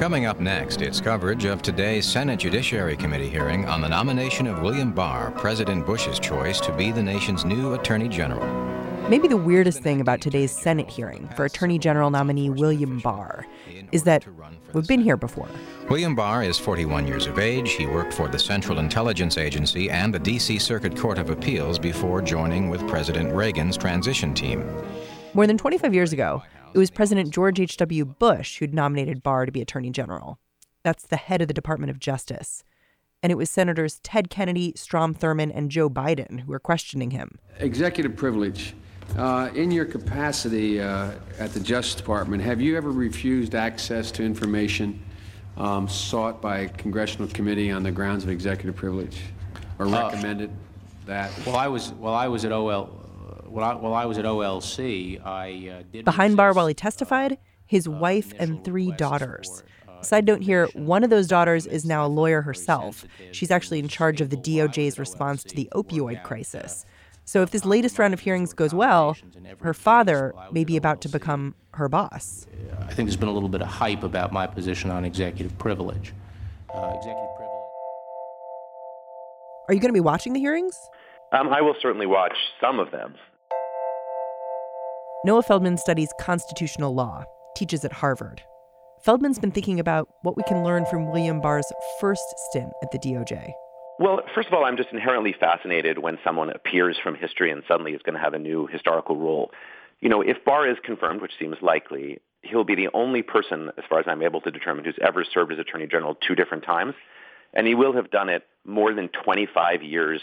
Coming up next, it's coverage of today's Senate Judiciary Committee hearing on the nomination of William Barr, President Bush's choice to be the nation's new Attorney General. Maybe the weirdest thing about today's Senate hearing for Attorney General nominee William Barr is that we've been here before. William Barr is 41 years of age. He worked for the Central Intelligence Agency and the D.C. Circuit Court of Appeals before joining with President Reagan's transition team. More than 25 years ago, it was President George H.W. Bush who'd nominated Barr to be Attorney General. That's the head of the Department of Justice. And it was Senators Ted Kennedy, Strom Thurmond, and Joe Biden who were questioning him. Executive privilege. Uh, in your capacity uh, at the Justice Department, have you ever refused access to information um, sought by a congressional committee on the grounds of executive privilege, or uh, recommended that? Well, I was well, I was at OL while I, while I was at OLC, I uh, did. Behind Barr while he testified, his uh, wife and three daughters. For, uh, Side note here one of those daughters is now a lawyer herself. She's actually in charge of the DOJ's response to the opioid crisis. So if this latest round of hearings goes well, her father may be about to become her boss. I think there's been a little bit of hype about my position on executive privilege. Uh, executive privilege. Are you going to be watching the hearings? Um, I will certainly watch some of them. Noah Feldman studies constitutional law, teaches at Harvard. Feldman's been thinking about what we can learn from William Barr's first stint at the DOJ. Well, first of all, I'm just inherently fascinated when someone appears from history and suddenly is going to have a new historical role. You know, if Barr is confirmed, which seems likely, he'll be the only person, as far as I'm able to determine, who's ever served as Attorney General two different times. And he will have done it more than 25 years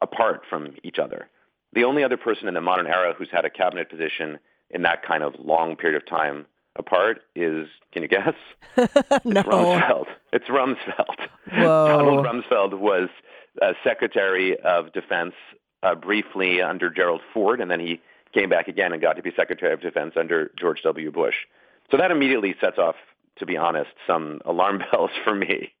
apart from each other. The only other person in the modern era who's had a cabinet position in that kind of long period of time apart is, can you guess? no. It's Rumsfeld. It's Rumsfeld. Whoa. Donald Rumsfeld was uh, Secretary of Defense uh, briefly under Gerald Ford, and then he came back again and got to be Secretary of Defense under George W. Bush. So that immediately sets off, to be honest, some alarm bells for me.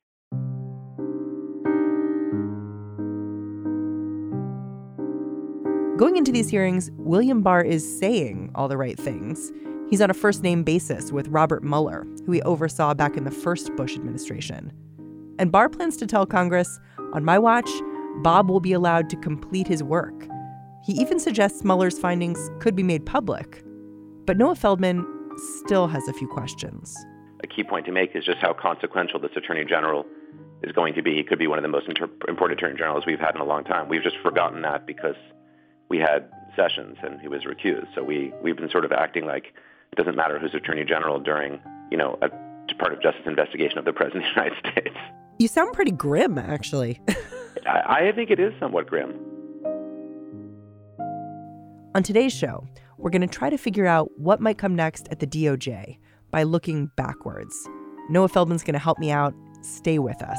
Going into these hearings, William Barr is saying all the right things. He's on a first name basis with Robert Mueller, who he oversaw back in the first Bush administration. And Barr plans to tell Congress on my watch, Bob will be allowed to complete his work. He even suggests Mueller's findings could be made public. But Noah Feldman still has a few questions. A key point to make is just how consequential this attorney general is going to be. He could be one of the most inter- important attorney generals we've had in a long time. We've just forgotten that because we had Sessions and he was recused. So we, we've been sort of acting like it doesn't matter who's Attorney General during, you know, a Department of Justice investigation of the President of the United States. You sound pretty grim, actually. I, I think it is somewhat grim. On today's show, we're going to try to figure out what might come next at the DOJ by looking backwards. Noah Feldman's going to help me out. Stay with us.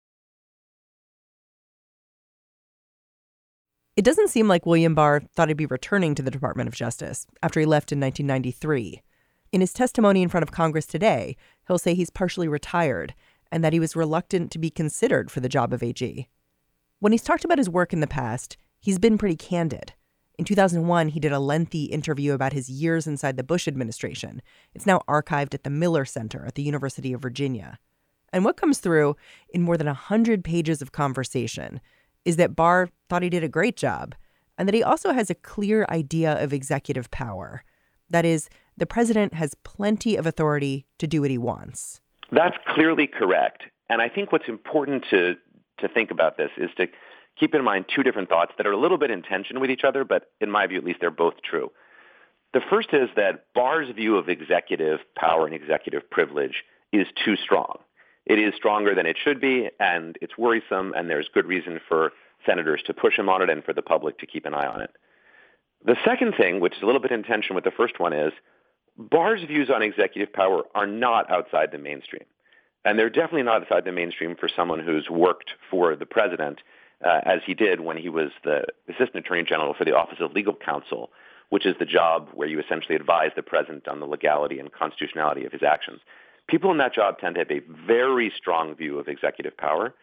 It doesn't seem like William Barr thought he'd be returning to the Department of Justice after he left in 1993. In his testimony in front of Congress today, he'll say he's partially retired and that he was reluctant to be considered for the job of AG. When he's talked about his work in the past, he's been pretty candid. In 2001, he did a lengthy interview about his years inside the Bush administration. It's now archived at the Miller Center at the University of Virginia. And what comes through in more than 100 pages of conversation is that Barr thought he did a great job and that he also has a clear idea of executive power. That is, the president has plenty of authority to do what he wants. That's clearly correct. And I think what's important to, to think about this is to keep in mind two different thoughts that are a little bit in tension with each other, but in my view, at least, they're both true. The first is that Barr's view of executive power and executive privilege is too strong it is stronger than it should be, and it's worrisome, and there's good reason for senators to push him on it and for the public to keep an eye on it. The second thing, which is a little bit in tension with the first one, is Barr's views on executive power are not outside the mainstream. And they're definitely not outside the mainstream for someone who's worked for the president, uh, as he did when he was the Assistant Attorney General for the Office of Legal Counsel, which is the job where you essentially advise the president on the legality and constitutionality of his actions. People in that job tend to have a very strong view of executive power,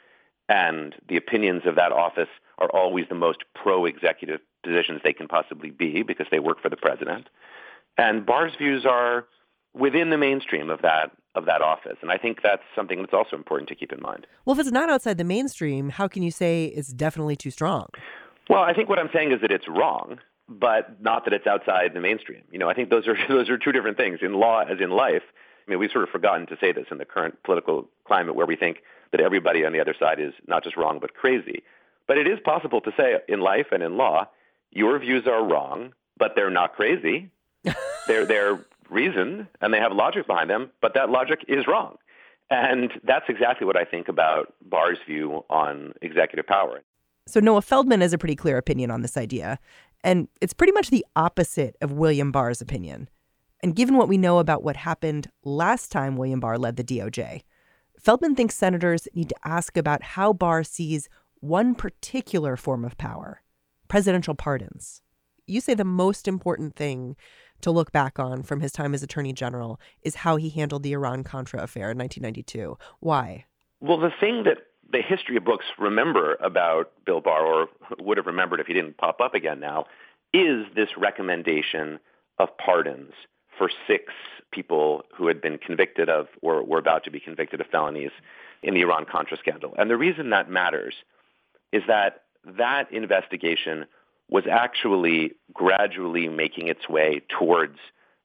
and the opinions of that office are always the most pro-executive positions they can possibly be because they work for the president. And Barr's views are within the mainstream of that of that office. And I think that's something that's also important to keep in mind. Well, if it's not outside the mainstream, how can you say it's definitely too strong? Well, I think what I'm saying is that it's wrong, but not that it's outside the mainstream. You know, I think those are those are two different things. In law as in life, I mean, we've sort of forgotten to say this in the current political climate where we think that everybody on the other side is not just wrong but crazy. But it is possible to say in life and in law, your views are wrong, but they're not crazy. they're they're reasoned and they have logic behind them, but that logic is wrong. And that's exactly what I think about Barr's view on executive power. So Noah Feldman has a pretty clear opinion on this idea, and it's pretty much the opposite of William Barr's opinion. And given what we know about what happened last time William Barr led the DOJ, Feldman thinks senators need to ask about how Barr sees one particular form of power presidential pardons. You say the most important thing to look back on from his time as Attorney General is how he handled the Iran Contra affair in 1992. Why? Well, the thing that the history books remember about Bill Barr, or would have remembered if he didn't pop up again now, is this recommendation of pardons for six people who had been convicted of or were about to be convicted of felonies in the Iran Contra scandal. And the reason that matters is that that investigation was actually gradually making its way towards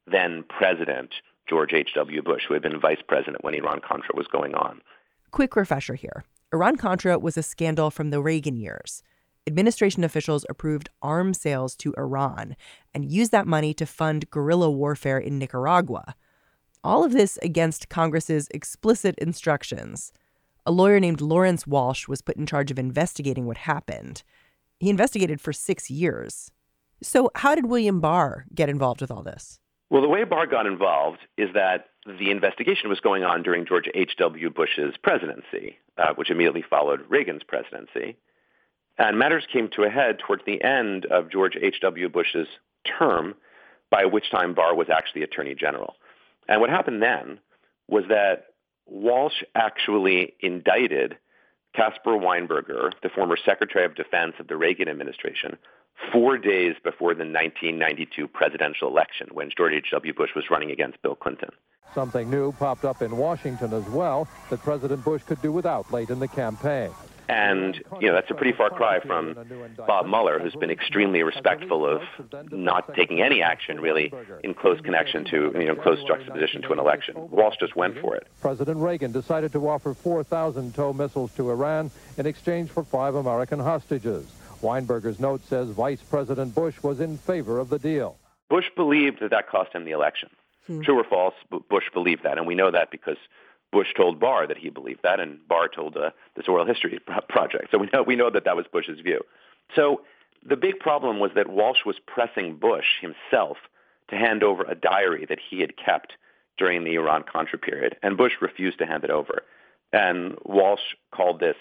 then President George H.W. Bush, who had been vice president when Iran Contra was going on. Quick refresher here Iran Contra was a scandal from the Reagan years. Administration officials approved arms sales to Iran and used that money to fund guerrilla warfare in Nicaragua. All of this against Congress's explicit instructions. A lawyer named Lawrence Walsh was put in charge of investigating what happened. He investigated for six years. So, how did William Barr get involved with all this? Well, the way Barr got involved is that the investigation was going on during George H.W. Bush's presidency, uh, which immediately followed Reagan's presidency. And matters came to a head towards the end of George H.W. Bush's term, by which time Barr was actually Attorney General. And what happened then was that Walsh actually indicted Caspar Weinberger, the former Secretary of Defense of the Reagan administration, four days before the 1992 presidential election when George H.W. Bush was running against Bill Clinton. Something new popped up in Washington as well that President Bush could do without late in the campaign. And, you know, that's a pretty far cry from Bob Mueller, who's been extremely respectful of not taking any action, really, in close connection to, you know, close juxtaposition to an election. Walsh just went for it. President Reagan decided to offer 4,000 TOW missiles to Iran in exchange for five American hostages. Weinberger's note says Vice President Bush was in favor of the deal. Bush believed that that cost him the election. Hmm. True or false, Bush believed that, and we know that because Bush told Barr that he believed that, and Barr told uh, this oral history project. So we know we know that that was Bush's view. So the big problem was that Walsh was pressing Bush himself to hand over a diary that he had kept during the Iran-Contra period, and Bush refused to hand it over. And Walsh called this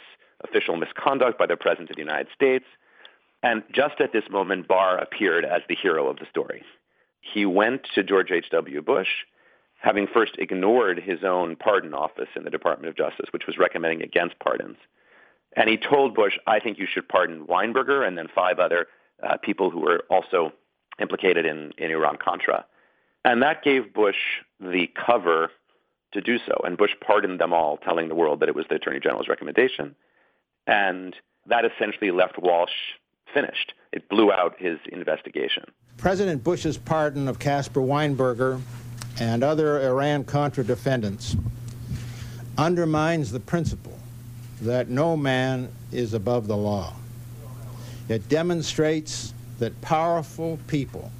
official misconduct by the President of the United States. And just at this moment, Barr appeared as the hero of the story. He went to George H.W. Bush having first ignored his own pardon office in the Department of Justice, which was recommending against pardons. And he told Bush, I think you should pardon Weinberger and then five other uh, people who were also implicated in, in Iran-Contra. And that gave Bush the cover to do so. And Bush pardoned them all, telling the world that it was the Attorney General's recommendation. And that essentially left Walsh finished. It blew out his investigation. President Bush's pardon of Caspar Weinberger and other Iran-Contra defendants undermines the principle that no man is above the law. It demonstrates that powerful people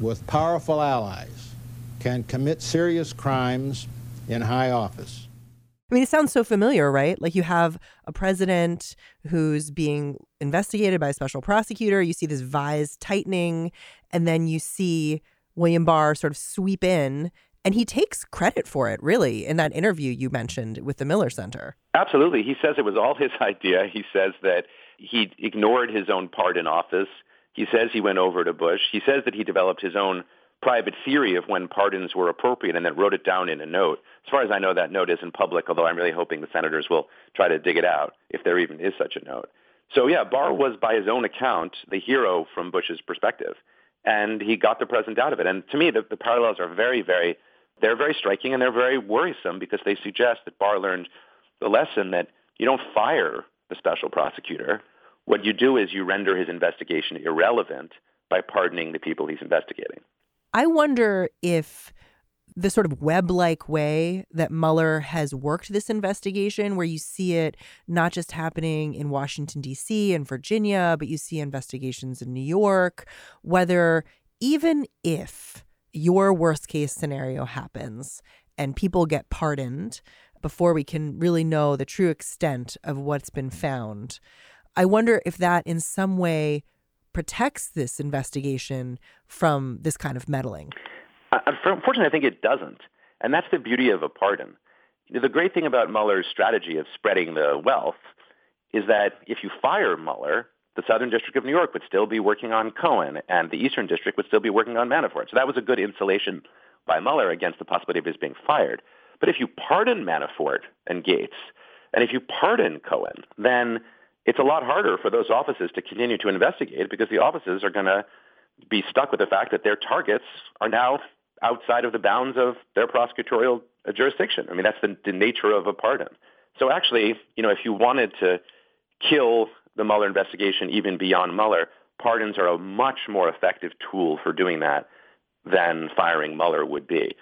with powerful allies can commit serious crimes in high office. I mean, it sounds so familiar, right? Like you have a president who's being investigated by a special prosecutor. You see this vise tightening, and then you see William Barr sort of sweep in and he takes credit for it, really, in that interview you mentioned with the Miller Center. Absolutely. He says it was all his idea. He says that he ignored his own pardon office. He says he went over to Bush. He says that he developed his own private theory of when pardons were appropriate and then wrote it down in a note. As far as I know, that note isn't public, although I'm really hoping the senators will try to dig it out if there even is such a note. So yeah, Barr was, by his own account, the hero from Bush's perspective. And he got the president out of it. And to me, the, the parallels are very, very they're very striking and they're very worrisome because they suggest that Barr learned the lesson that you don't fire the special prosecutor. What you do is you render his investigation irrelevant by pardoning the people he's investigating. I wonder if the sort of web like way that Mueller has worked this investigation, where you see it not just happening in Washington, D.C. and Virginia, but you see investigations in New York, whether even if your worst case scenario happens and people get pardoned before we can really know the true extent of what's been found. I wonder if that in some way protects this investigation from this kind of meddling. Unfortunately, I think it doesn't. And that's the beauty of a pardon. The great thing about Mueller's strategy of spreading the wealth is that if you fire Mueller, the Southern District of New York would still be working on Cohen, and the Eastern District would still be working on Manafort. So that was a good insulation by Mueller against the possibility of his being fired. But if you pardon Manafort and Gates, and if you pardon Cohen, then it's a lot harder for those offices to continue to investigate because the offices are going to be stuck with the fact that their targets are now outside of the bounds of their prosecutorial jurisdiction. I mean, that's the, the nature of a pardon. So actually, you know, if you wanted to kill the Mueller investigation even beyond Mueller, pardons are a much more effective tool for doing that than firing Mueller would be.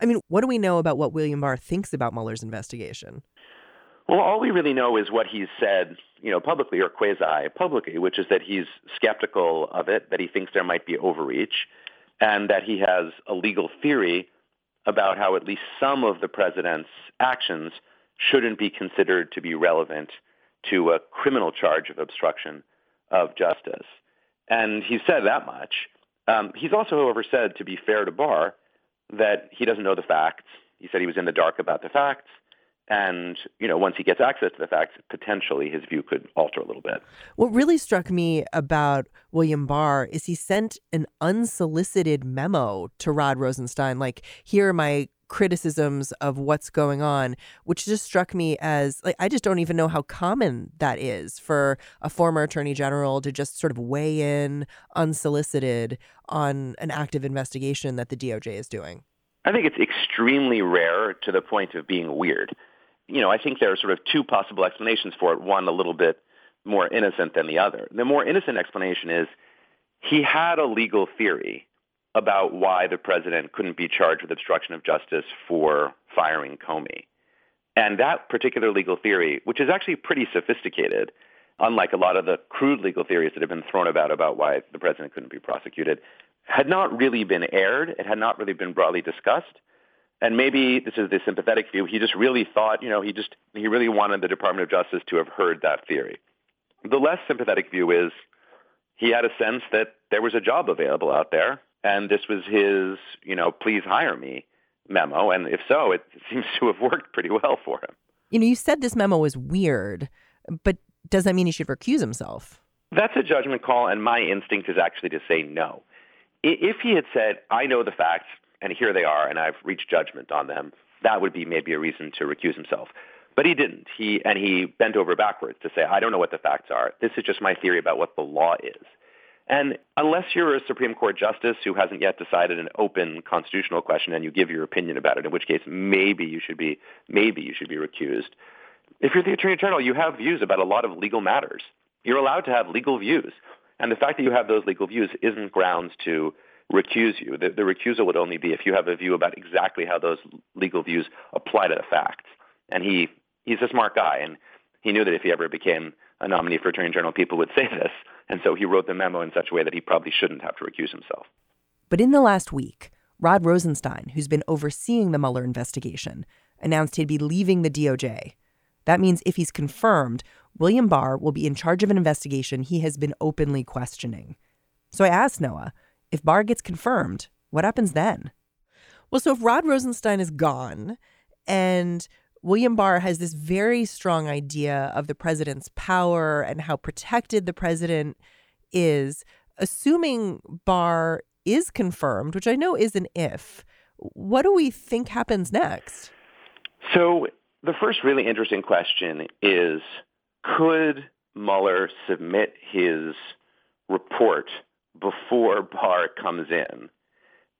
I mean, what do we know about what William Barr thinks about Mueller's investigation? Well, all we really know is what he's said, you know, publicly or quasi publicly, which is that he's skeptical of it, that he thinks there might be overreach, and that he has a legal theory about how at least some of the president's actions shouldn't be considered to be relevant to a criminal charge of obstruction of justice. And he said that much. Um, he's also, however, said, to be fair to Barr, that he doesn't know the facts. He said he was in the dark about the facts. And, you know, once he gets access to the facts, potentially his view could alter a little bit. What really struck me about William Barr is he sent an unsolicited memo to Rod Rosenstein, like, here are my criticisms of what's going on, which just struck me as like I just don't even know how common that is for a former attorney general to just sort of weigh in unsolicited on an active investigation that the DOJ is doing. I think it's extremely rare to the point of being weird. You know, I think there are sort of two possible explanations for it. One a little bit more innocent than the other. The more innocent explanation is he had a legal theory about why the president couldn't be charged with obstruction of justice for firing Comey. And that particular legal theory, which is actually pretty sophisticated, unlike a lot of the crude legal theories that have been thrown about about why the president couldn't be prosecuted, had not really been aired. It had not really been broadly discussed. And maybe this is the sympathetic view. He just really thought, you know, he just he really wanted the Department of Justice to have heard that theory. The less sympathetic view is he had a sense that there was a job available out there and this was his, you know, please hire me memo. And if so, it seems to have worked pretty well for him. You know, you said this memo was weird, but does that mean he should recuse himself? That's a judgment call, and my instinct is actually to say no. If he had said, I know the facts, and here they are, and I've reached judgment on them, that would be maybe a reason to recuse himself. But he didn't. He and he bent over backwards to say, I don't know what the facts are. This is just my theory about what the law is. And unless you're a Supreme Court justice who hasn't yet decided an open constitutional question and you give your opinion about it, in which case maybe you should be maybe you should be recused. If you're the Attorney General, you have views about a lot of legal matters. You're allowed to have legal views. And the fact that you have those legal views isn't grounds to recuse you. The, the recusal would only be if you have a view about exactly how those legal views apply to the facts. And he he's a smart guy, and he knew that if he ever became a nominee for Attorney General, people would say this. And so he wrote the memo in such a way that he probably shouldn't have to recuse himself. But in the last week, Rod Rosenstein, who's been overseeing the Mueller investigation, announced he'd be leaving the DOJ. That means if he's confirmed, William Barr will be in charge of an investigation he has been openly questioning. So I asked Noah if Barr gets confirmed, what happens then? Well, so if Rod Rosenstein is gone and William Barr has this very strong idea of the president's power and how protected the president is, assuming Barr is confirmed, which I know is an if, what do we think happens next? So the first really interesting question is could Mueller submit his report before Barr comes in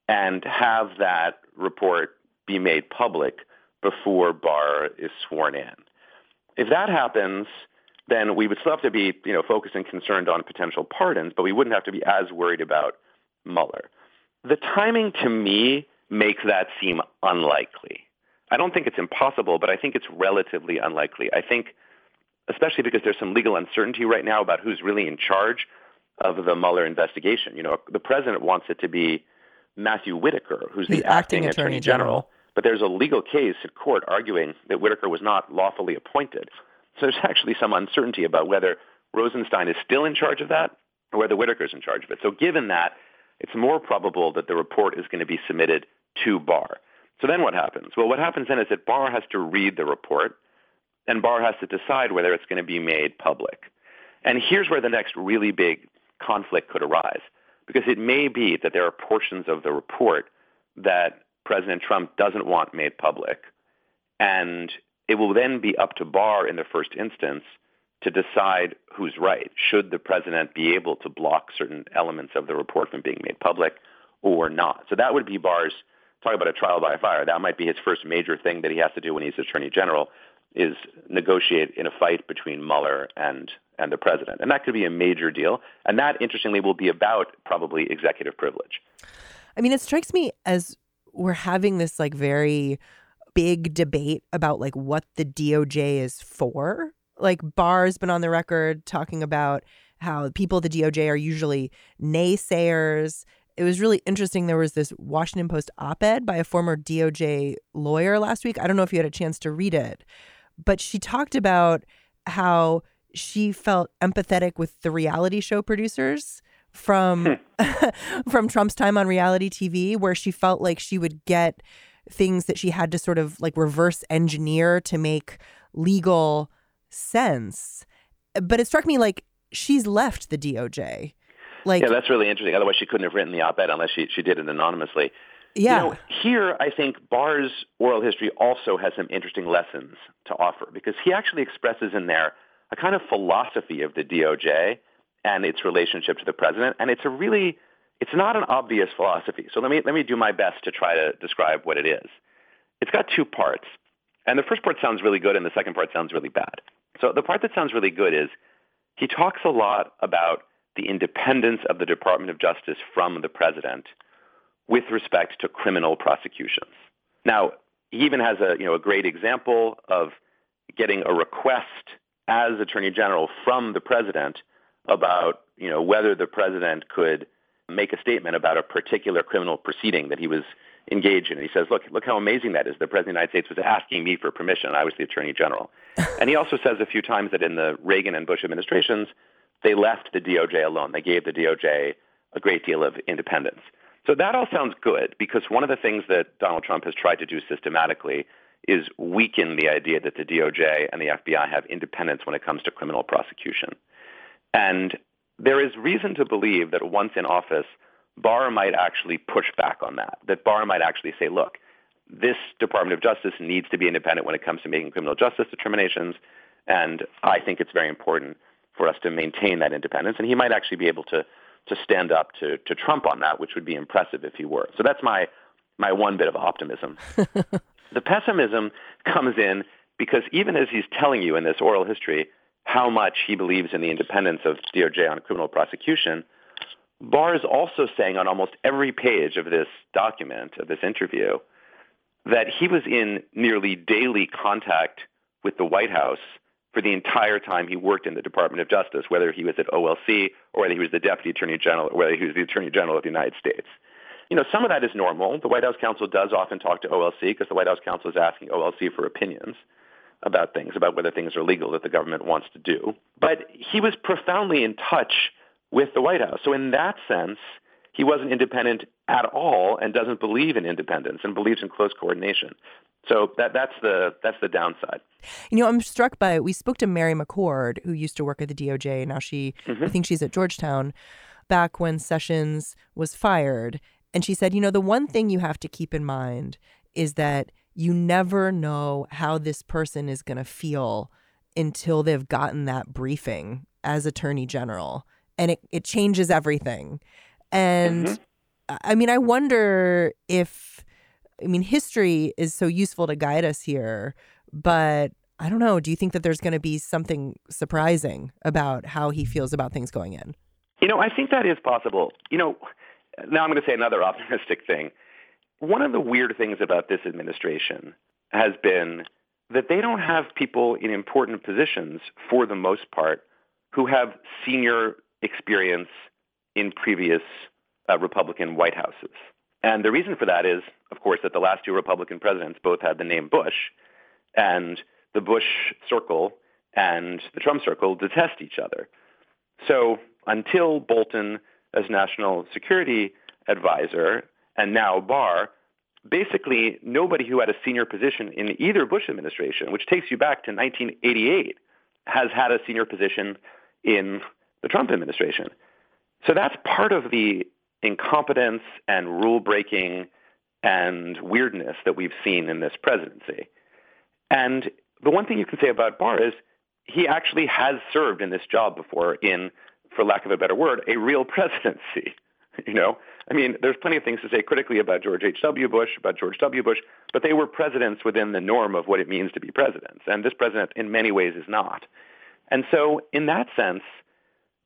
and have that report be made public before Barr is sworn in? If that happens, then we would still have to be, you know, focused and concerned on potential pardons, but we wouldn't have to be as worried about Mueller. The timing to me makes that seem unlikely. I don't think it's impossible, but I think it's relatively unlikely. I think, especially because there's some legal uncertainty right now about who's really in charge of the Mueller investigation. You know, the president wants it to be Matthew Whitaker, who's the, the acting, acting, Attorney, Attorney General. General. But there's a legal case at court arguing that Whitaker was not lawfully appointed. So there's actually some uncertainty about whether Rosenstein is still in charge of that or whether Whitaker's in charge of it. So given that, it's more probable that the report is going to be submitted to Barr. So then what happens? Well, what happens then is that Barr has to read the report, and Barr has to decide whether it's going to be made public. And here's where the next really big conflict could arise, because it may be that there are portions of the report that President Trump doesn't want made public, and it will then be up to Barr in the first instance to decide who's right. Should the president be able to block certain elements of the report from being made public or not? So that would be Barr's talk about a trial by fire. That might be his first major thing that he has to do when he's attorney general is negotiate in a fight between Mueller and and the president. And that could be a major deal. And that interestingly will be about probably executive privilege. I mean, it strikes me as we're having this like very big debate about like what the DOJ is for. Like Barr's been on the record talking about how people at the DOJ are usually naysayers it was really interesting. There was this Washington Post op ed by a former DOJ lawyer last week. I don't know if you had a chance to read it, but she talked about how she felt empathetic with the reality show producers from hmm. from Trump's time on reality TV where she felt like she would get things that she had to sort of like reverse engineer to make legal sense. But it struck me like she's left the DOJ. Like, yeah, that's really interesting. Otherwise, she couldn't have written the op-ed unless she she did it anonymously. Yeah. You know, here, I think Barr's oral history also has some interesting lessons to offer because he actually expresses in there a kind of philosophy of the DOJ and its relationship to the president, and it's a really it's not an obvious philosophy. So let me let me do my best to try to describe what it is. It's got two parts. And the first part sounds really good and the second part sounds really bad. So the part that sounds really good is he talks a lot about the independence of the Department of Justice from the president with respect to criminal prosecutions. Now, he even has a, you know, a great example of getting a request as Attorney General from the president about, you know, whether the president could make a statement about a particular criminal proceeding that he was engaged in. And he says, look, look how amazing that is. The President of the United States was asking me for permission. I was the Attorney General. and he also says a few times that in the Reagan and Bush administrations, they left the DOJ alone. They gave the DOJ a great deal of independence. So that all sounds good because one of the things that Donald Trump has tried to do systematically is weaken the idea that the DOJ and the FBI have independence when it comes to criminal prosecution. And there is reason to believe that once in office, Barr might actually push back on that, that Barr might actually say, look, this Department of Justice needs to be independent when it comes to making criminal justice determinations, and I think it's very important for us to maintain that independence. And he might actually be able to to stand up to, to Trump on that, which would be impressive if he were. So that's my my one bit of optimism. the pessimism comes in because even as he's telling you in this oral history how much he believes in the independence of DOJ on criminal prosecution, Barr is also saying on almost every page of this document, of this interview, that he was in nearly daily contact with the White House for the entire time he worked in the Department of Justice, whether he was at OLC or whether he was the Deputy Attorney General or whether he was the Attorney General of the United States. you know, some of that is normal. The White House counsel does often talk to OLC because the White House counsel is asking OLC for opinions about things, about whether things are legal that the government wants to do. But he was profoundly in touch with the White House. So in that sense, he wasn't independent at all and doesn't believe in independence and believes in close coordination. So that that's the that's the downside. You know, I'm struck by we spoke to Mary McCord, who used to work at the DOJ. Now she, mm-hmm. I think she's at Georgetown, back when Sessions was fired, and she said, you know, the one thing you have to keep in mind is that you never know how this person is going to feel until they've gotten that briefing as Attorney General, and it it changes everything. And mm-hmm. I mean, I wonder if I mean, history is so useful to guide us here, but I don't know. Do you think that there's going to be something surprising about how he feels about things going in? You know, I think that is possible. You know, now I'm going to say another optimistic thing. One of the weird things about this administration has been that they don't have people in important positions for the most part who have senior experience in previous uh, Republican White Houses. And the reason for that is, of course, that the last two Republican presidents both had the name Bush, and the Bush circle and the Trump circle detest each other. So until Bolton, as national security advisor, and now Barr, basically nobody who had a senior position in either Bush administration, which takes you back to 1988, has had a senior position in the Trump administration. So that's part of the incompetence and rule breaking and weirdness that we've seen in this presidency. And the one thing you can say about Barr is he actually has served in this job before in, for lack of a better word, a real presidency. You know, I mean, there's plenty of things to say critically about George H.W. Bush, about George W. Bush, but they were presidents within the norm of what it means to be presidents. And this president, in many ways, is not. And so, in that sense,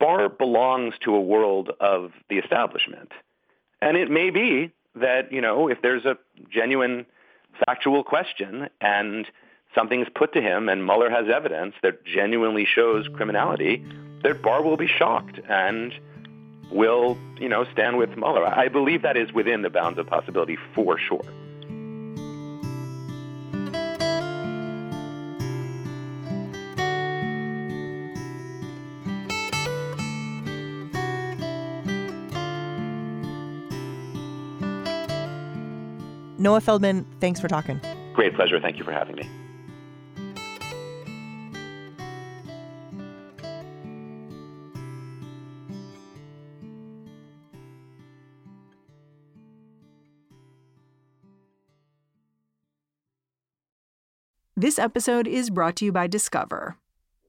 Barr belongs to a world of the establishment. And it may be that, you know, if there's a genuine factual question and something's put to him and Mueller has evidence that genuinely shows criminality, that Barr will be shocked and will, you know, stand with Mueller. I believe that is within the bounds of possibility for sure. Noah Feldman, thanks for talking. Great pleasure. Thank you for having me. This episode is brought to you by Discover.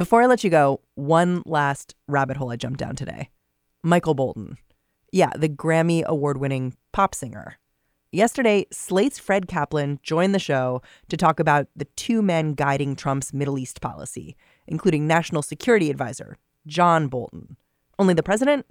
Before I let you go, one last rabbit hole I jumped down today. Michael Bolton. Yeah, the Grammy award winning pop singer. Yesterday, Slate's Fred Kaplan joined the show to talk about the two men guiding Trump's Middle East policy, including National Security Advisor John Bolton. Only the president,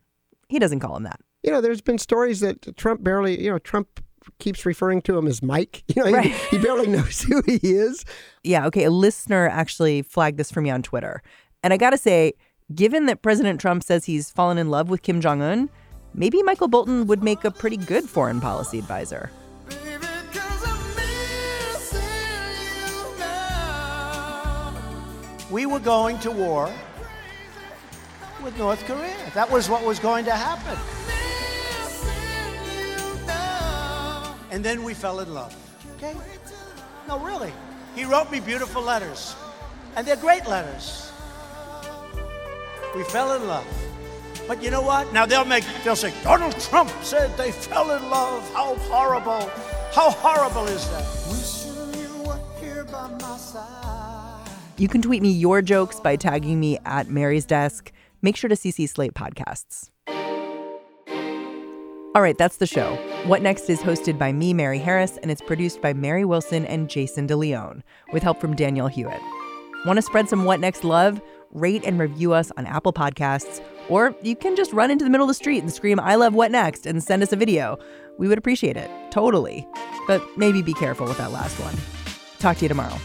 he doesn't call him that. You know, there's been stories that Trump barely, you know, Trump keeps referring to him as Mike. You know, right. he, he barely knows who he is. Yeah, okay. A listener actually flagged this for me on Twitter. And I got to say, given that President Trump says he's fallen in love with Kim Jong un, maybe Michael Bolton would make a pretty good foreign policy advisor. We were going to war with North Korea. That was what was going to happen. And then we fell in love. Okay? No, really. He wrote me beautiful letters, and they're great letters. We fell in love. But you know what? Now they'll make they'll say Donald Trump said they fell in love. How horrible! How horrible is that? You can tweet me your jokes by tagging me at Mary's Desk. Make sure to CC Slate Podcasts. All right, that's the show. What Next is hosted by me, Mary Harris, and it's produced by Mary Wilson and Jason DeLeon, with help from Daniel Hewitt. Want to spread some What Next love? Rate and review us on Apple Podcasts, or you can just run into the middle of the street and scream, I love What Next, and send us a video. We would appreciate it, totally. But maybe be careful with that last one. Talk to you tomorrow.